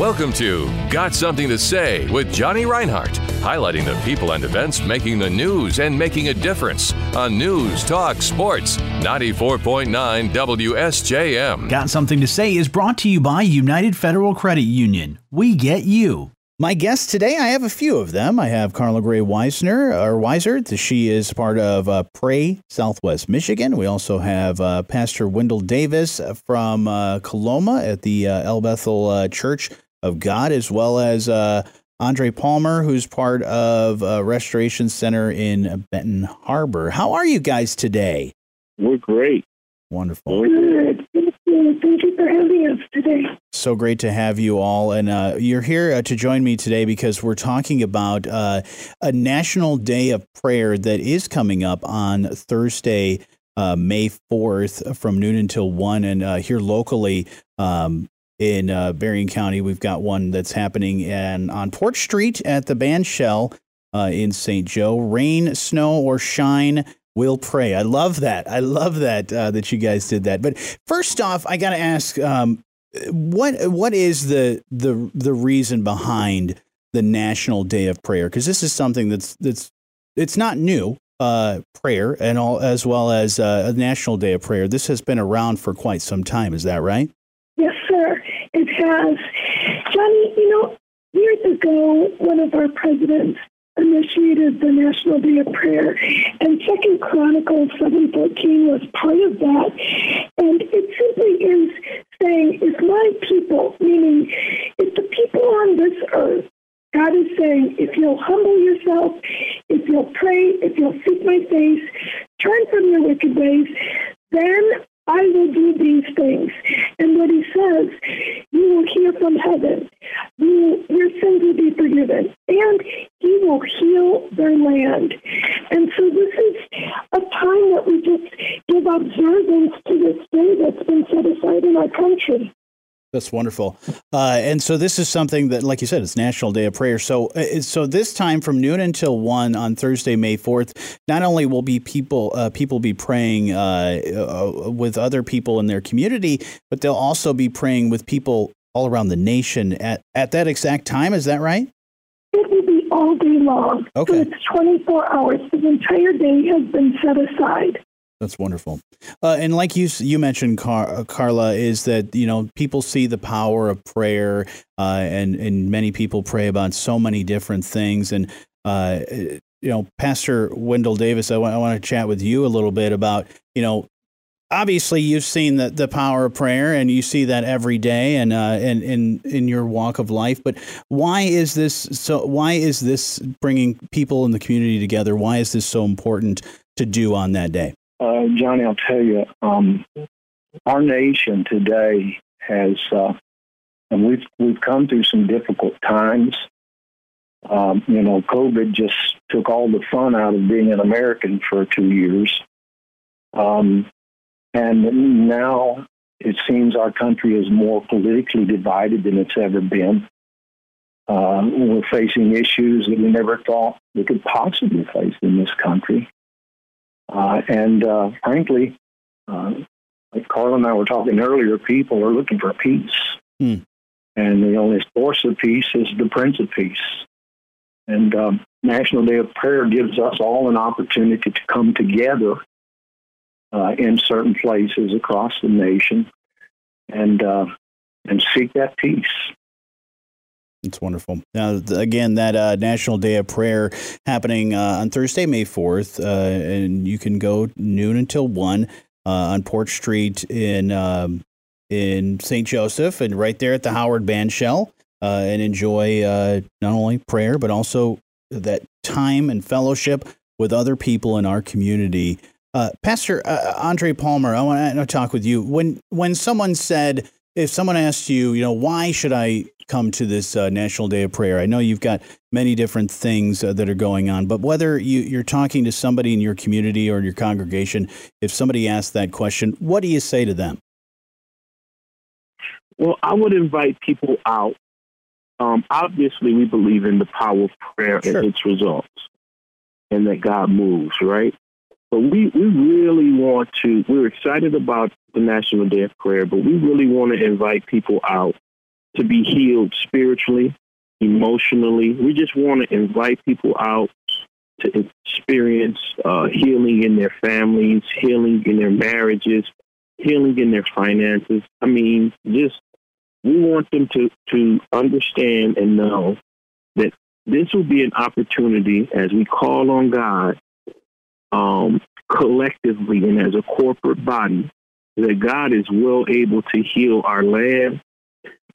Welcome to Got Something to Say with Johnny Reinhardt, highlighting the people and events making the news and making a difference on News Talk Sports 94.9 WSJM. Got Something to Say is brought to you by United Federal Credit Union. We get you. My guests today, I have a few of them. I have Carla Gray Weisner, or Weiser. She is part of uh, Pray Southwest Michigan. We also have uh, Pastor Wendell Davis from uh, Coloma at the uh, El Bethel uh, Church of God, as well as uh, Andre Palmer, who's part of Restoration Center in Benton Harbor. How are you guys today? We're great. Wonderful. Good. Thank you for having us today. So great to have you all. And uh, you're here uh, to join me today because we're talking about uh, a National Day of Prayer that is coming up on Thursday, uh, May 4th, from noon until 1. And uh, here locally, um, in uh, Berrien County, we've got one that's happening in, on Port Street at the Bandshell in St. Joe. Rain, snow, or shine We'll pray. I love that. I love that uh, that you guys did that. But first off, I got to ask, um, what what is the the the reason behind the National Day of Prayer? Because this is something that's that's it's not new. Uh, prayer and all as well as uh, a National Day of Prayer. This has been around for quite some time. Is that right? Has. Johnny, you know, years ago, one of our presidents initiated the National Day of Prayer, and Second Chronicles seven fourteen was part of that. And it simply is saying, "If my people," meaning if the people on this earth, God is saying, if you'll humble yourself, if you'll pray, if you'll seek my face, turn from your wicked ways, then these things. And what he says, you will hear from heaven. You, your sins will be forgiven. And he will heal their land. And so this is a time that we just give observance to this day that's been set aside in our country. That's wonderful. Uh, and so this is something that, like you said, it's National Day of Prayer. So, uh, so this time from noon until one on Thursday, May fourth, not only will be people uh, people be praying uh, uh, with other people in their community, but they'll also be praying with people all around the nation at at that exact time. Is that right? It will be all day long. Okay. So it's twenty four hours. The entire day has been set aside. That's wonderful. Uh, and like you you mentioned, Car- uh, Carla, is that you know people see the power of prayer, uh, and and many people pray about so many different things. And uh, you know, Pastor Wendell Davis, I want to chat with you a little bit about you know. Obviously, you've seen the, the power of prayer, and you see that every day, and uh, and in in your walk of life. But why is this so? Why is this bringing people in the community together? Why is this so important to do on that day? Uh, Johnny, I'll tell you, um, our nation today has, uh, and we've we've come through some difficult times. Um, you know, COVID just took all the fun out of being an American for two years, um, and now it seems our country is more politically divided than it's ever been. Uh, we're facing issues that we never thought we could possibly face in this country. Uh, and uh, frankly, uh, like Carla and I were talking earlier, people are looking for peace. Hmm. And the only source of peace is the Prince of Peace. And um, National Day of Prayer gives us all an opportunity to come together uh, in certain places across the nation and uh, and seek that peace. It's wonderful. Now, again, that uh, National Day of Prayer happening uh, on Thursday, May 4th, uh, and you can go noon until 1 uh, on Port Street in um, in St. Joseph and right there at the Howard Bandshell uh, and enjoy uh, not only prayer, but also that time and fellowship with other people in our community. Pastor Andre Palmer, I want to talk with you. When, when someone said, if someone asks you, you know, why should I come to this uh, National Day of Prayer? I know you've got many different things uh, that are going on, but whether you, are talking to somebody in your community or your congregation, if somebody asks that question, what do you say to them? Well, I would invite people out. Um, obviously, we believe in the power of prayer sure. and its results, and that God moves, right? But we, we really want to, we're excited about the National Day of Prayer, but we really want to invite people out to be healed spiritually, emotionally. We just want to invite people out to experience uh, healing in their families, healing in their marriages, healing in their finances. I mean, just we want them to, to understand and know that this will be an opportunity as we call on God um, collectively and as a corporate body that God is well able to heal our land,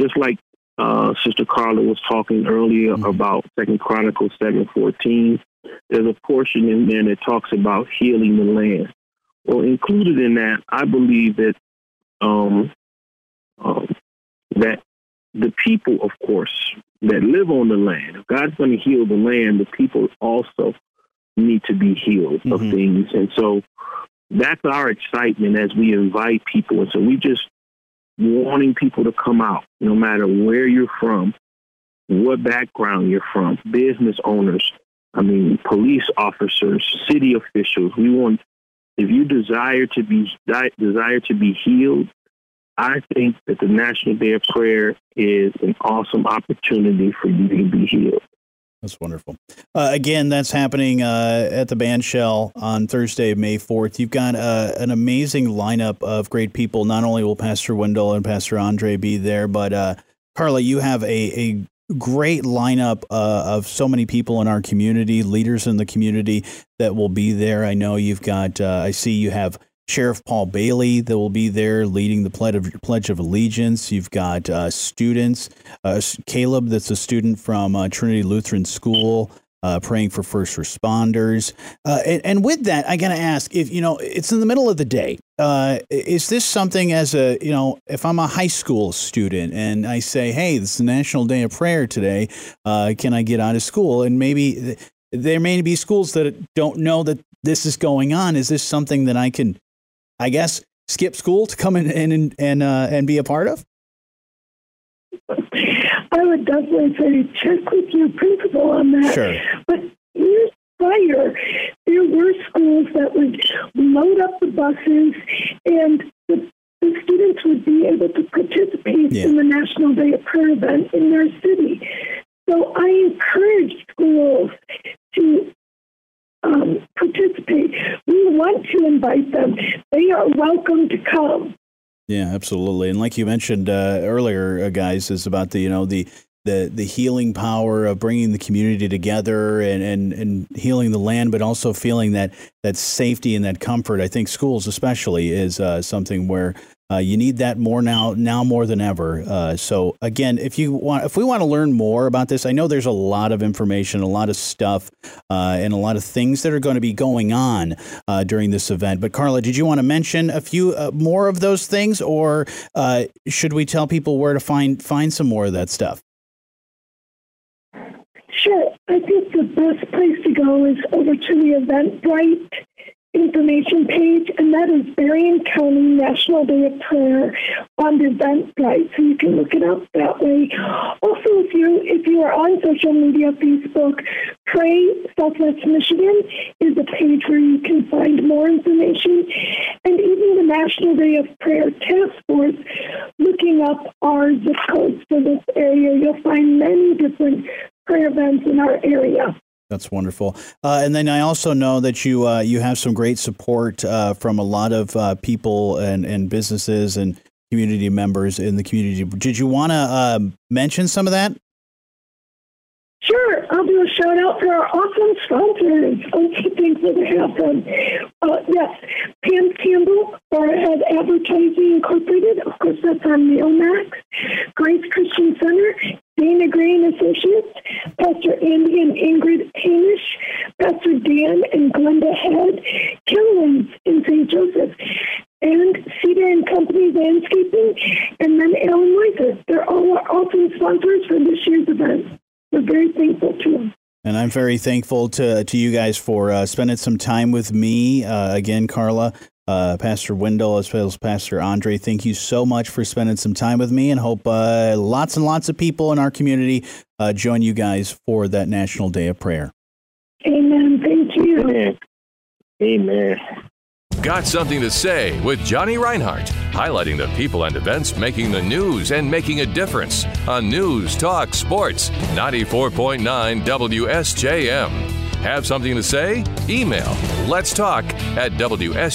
just like uh, Sister Carla was talking earlier mm-hmm. about Second Chronicles seven fourteen. There's a portion in there that talks about healing the land. Well, included in that, I believe that um, um, that the people, of course, that live on the land, if God's going to heal the land, the people also need to be healed mm-hmm. of things. And so that's our excitement as we invite people. And so we just wanting people to come out, no matter where you're from, what background you're from, business owners, I mean, police officers, city officials. We want, if you desire to be desire to be healed, I think that the National Day of Prayer is an awesome opportunity for you to be healed. That's wonderful. Uh, again, that's happening uh, at the Bandshell on Thursday, May 4th. You've got uh, an amazing lineup of great people. Not only will Pastor Wendell and Pastor Andre be there, but uh, Carla, you have a, a great lineup uh, of so many people in our community, leaders in the community that will be there. I know you've got, uh, I see you have Sheriff Paul Bailey that will be there leading the Pledge of, Pledge of Allegiance. You've got uh, students, uh, Caleb, that's a student from uh, Trinity Lutheran School. Uh, praying for first responders, uh, and, and, with that, I gotta ask if you know it's in the middle of the day. Uh, is this something as a you know if I'm a high school student and I say, hey, this is the National Day of Prayer today, can I get out of school? And maybe there may be schools that don't know that this is going on. Is this something that I can I guess, skip school to come in and and uh, and be a part of? I would definitely say check with your principal on that. Sure. But years prior, there were schools that would load up the buses and the, the students would be able to participate yeah. in the National Day of Prayer event in their city. So I encourage schools to um, participate. Want to invite them. They are welcome to come. Yeah, absolutely. And like you mentioned uh, earlier, uh, guys, is about the you know the the the healing power of bringing the community together and, and and healing the land, but also feeling that that safety and that comfort. I think schools, especially, is uh, something where uh, you need that more now, now more than ever. Uh, so again, if you want, if we want to learn more about this, I know there's a lot of information, a lot of stuff, uh, and a lot of things that are going to be going on uh, during this event. But Carla, did you want to mention a few uh, more of those things, or uh, should we tell people where to find find some more of that stuff? Sure. I think the best place to go is over to the Eventbrite information page, and that is Berrien County National Day of Prayer on the Eventbrite, so you can look it up that way. Also, if you if you are on social media, Facebook, Pray Southwest Michigan is a page where you can find more information, and even the National Day of Prayer Task Force. Looking up our zip codes for this area, you'll find many different prayer events in our area. That's wonderful. Uh, and then I also know that you uh, you have some great support uh, from a lot of uh, people and, and businesses and community members in the community. Did you want to um, mention some of that? Sure, I'll do a shout out for our awesome sponsors. Thankful to have them. Uh, yes, Pam Campbell, Barhead Advertising Incorporated. Of course, that's on Mailmax. Grace Christian Center, Dana Green Associates, Pastor Andy and Ingrid Hamish, Pastor Dan and Glenda Head, Killen's in St. Joseph, and Cedar and Company Landscaping, and then Alan Weiser. They're all our awesome sponsors for this year's event. We're very thankful to them. And I'm very thankful to, to you guys for uh, spending some time with me. Uh, again, Carla, uh, Pastor Wendell, as well as Pastor Andre, thank you so much for spending some time with me and hope uh, lots and lots of people in our community uh, join you guys for that National Day of Prayer. Amen. Thank you. Amen. Amen. Got Something to Say with Johnny Reinhardt, highlighting the people and events making the news and making a difference on News Talk Sports 94.9 WSJM. Have something to say? Email let's talk at WSJM.com.